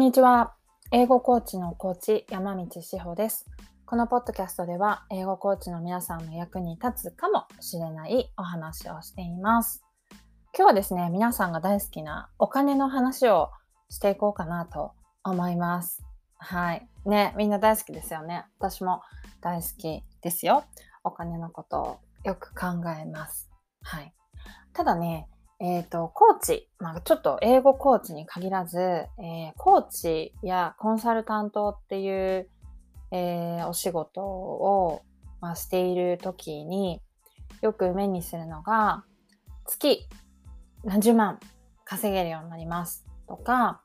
んにちは。英語コーチのコーチ山道志保です。このポッドキャストでは英語コーチの皆さんの役に立つかもしれないお話をしています。今日はですね、皆さんが大好きなお金の話をしていこうかなと思います。はい。ね、みんな大好きですよね。私も大好きですよ。お金のことをよく考えます。はい。ただね、えっ、ー、と、コーチ、まあ、ちょっと英語コーチに限らず、えー、コーチやコンサルタントっていう、えー、お仕事を、まあ、している時によく目にするのが、月何十万稼げるようになりますとか、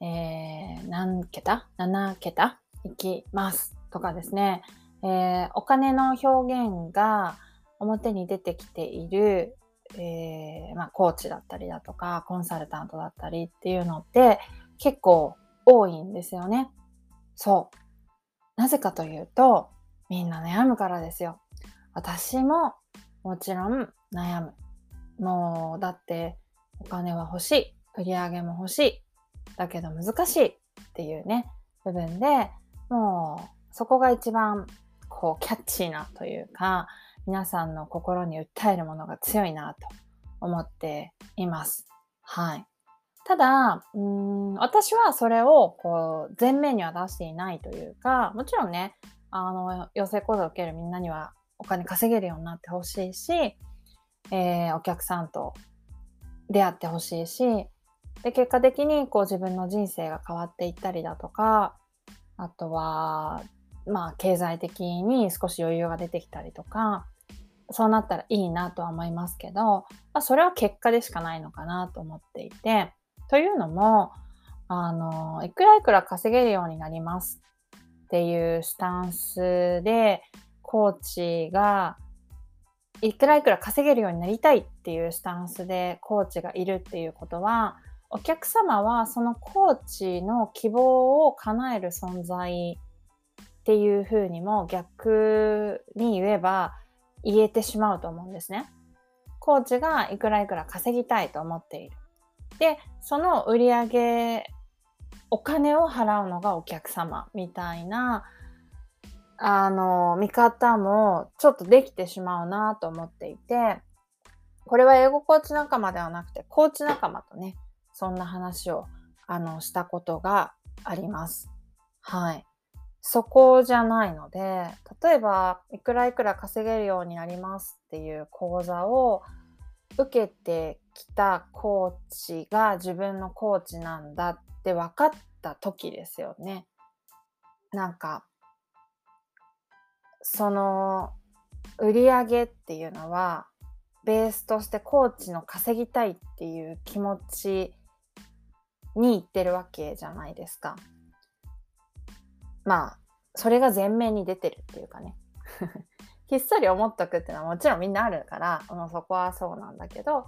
えー、何桁 ?7 桁いきますとかですね、えー、お金の表現が表に出てきているえー、まあ、コーチだったりだとか、コンサルタントだったりっていうのって結構多いんですよね。そう。なぜかというと、みんな悩むからですよ。私ももちろん悩む。もう、だってお金は欲しい。売り上げも欲しい。だけど難しいっていうね、部分でもうそこが一番こうキャッチーなというか、皆さんの心に訴えるものが強いなと思っています。はい。ただ、うん私はそれをこう前面には出していないというか、もちろんね、あの、養成講座を受けるみんなにはお金稼げるようになってほしいし、えー、お客さんと出会ってほしいし、で、結果的にこう自分の人生が変わっていったりだとか、あとは、まあ、経済的に少し余裕が出てきたりとか、そうなったらいいなとは思いますけど、まあ、それは結果でしかないのかなと思っていて、というのも、あの、いくらいくら稼げるようになりますっていうスタンスで、コーチが、いくらいくら稼げるようになりたいっていうスタンスでコーチがいるっていうことは、お客様はそのコーチの希望を叶える存在っていうふうにも逆に言えば言えてしまうと思うんですね。コーチがいくらいくら稼ぎたいと思っている。で、その売り上げ、お金を払うのがお客様みたいな、あの、見方もちょっとできてしまうなと思っていて、これは英語コーチ仲間ではなくて、コーチ仲間とね、そんな話を、あの、したことがあります。はい。そこじゃないので、例えば、いくらいくら稼げるようになりますっていう講座を受けてきたコーチが自分のコーチなんだって分かった時ですよね。なんか、その売り上げっていうのは、ベースとしてコーチの稼ぎたいっていう気持ちにいってるわけじゃないですか。まあ、それが前面に出てるっていうかね。ひっそり思っとくっていうのはもちろんみんなあるから、もうそこはそうなんだけど、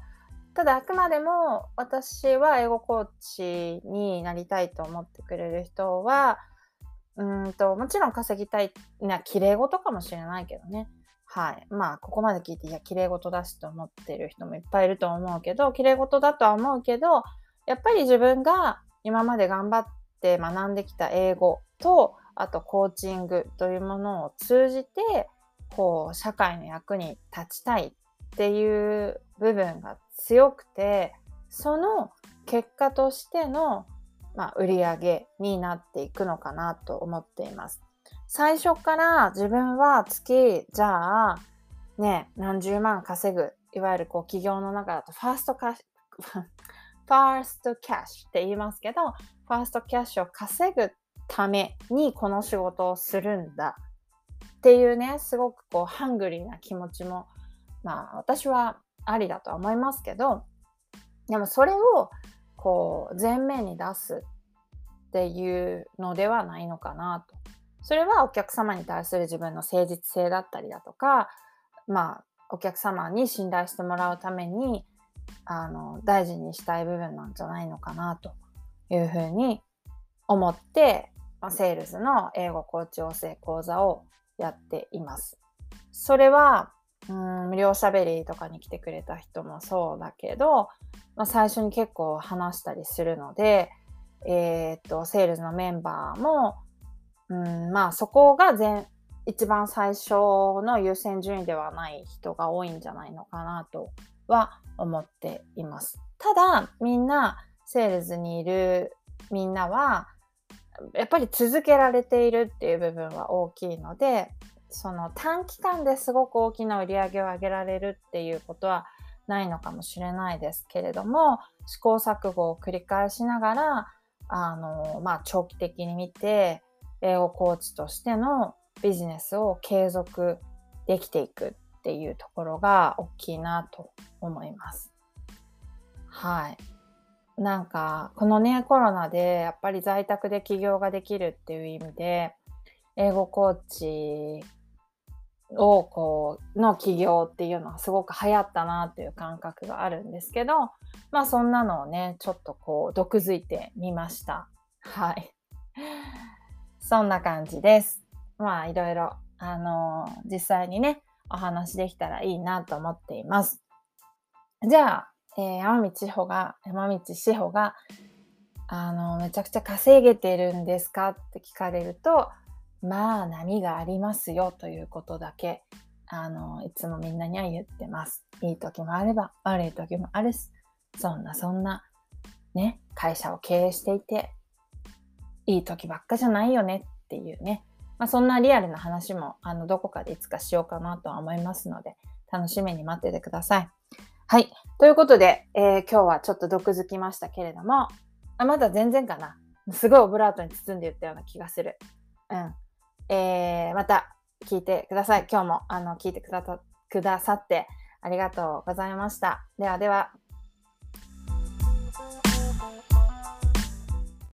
ただあくまでも私は英語コーチになりたいと思ってくれる人は、うんと、もちろん稼ぎたい、な、綺麗事かもしれないけどね。はい。まあ、ここまで聞いて、いや、綺麗事だしと思ってる人もいっぱいいると思うけど、綺麗事だとは思うけど、やっぱり自分が今まで頑張って学んできた英語と、あとコーチングというものを通じて、こう、社会の役に立ちたいっていう部分が強くて、その結果としての、まあ、売り上げになっていくのかなと思っています。最初から自分は月、じゃあ、ね、何十万稼ぐ、いわゆるこう企業の中だと first cash、 first cash って言いますけど、 first cash を稼ぐっためにこの仕事をするんだっていうね、すごくこうハングリーな気持ちも、まあ私はありだとは思いますけど、でもそれをこう前面に出すっていうのではないのかなと。それはお客様に対する自分の誠実性だったりだとか、まあお客様に信頼してもらうためにあの大事にしたい部分なんじゃないのかなというふうに思ってまあ、セールスの英語コーチ養成講座をやっています。それは、うん、無料しゃべりとかに来てくれた人もそうだけど、まあ、最初に結構話したりするので、えー、っと、セールスのメンバーも、うん、まあそこが全、一番最初の優先順位ではない人が多いんじゃないのかなとは思っています。ただ、みんな、セールスにいるみんなは、やっぱり続けられているっていう部分は大きいので、その短期間ですごく大きな売り上げを上げられるっていうことはないのかもしれないですけれども、試行錯誤を繰り返しながら、あの、まあ、長期的に見て、英語コーチとしてのビジネスを継続できていくっていうところが大きいなと思います。はい。なんか、このね、コロナでやっぱり在宅で起業ができるっていう意味で、英語コーチをこうの起業っていうのはすごく流行ったなっていう感覚があるんですけどまあそんなのをねちょっとこう毒づいてみました。はい。そんな感じです。まあいろいろあのー、実際にねお話できたらいいなと思っています。じゃあ、えー、山道志保が山道志保があのめちゃくちゃ稼げてるんですかって聞かれるとまあ波がありますよということだけ、あの、いつもみんなには言ってます。いい時もあれば悪い時もあるし、そんなそんな、ね、会社を経営していて、いい時ばっかじゃないよねっていうね。まあ、そんなリアルな話も、あの、どこかでいつかしようかなとは思いますので、楽しみに待っててください。はい。ということで、えー、今日はちょっと毒づきましたけれども、あまだ全然かな。すごいオブラートに包んで言ったような気がする。うん。えー、また聞いてください。今日もあの聞いてくださってありがとうございました。ではでは。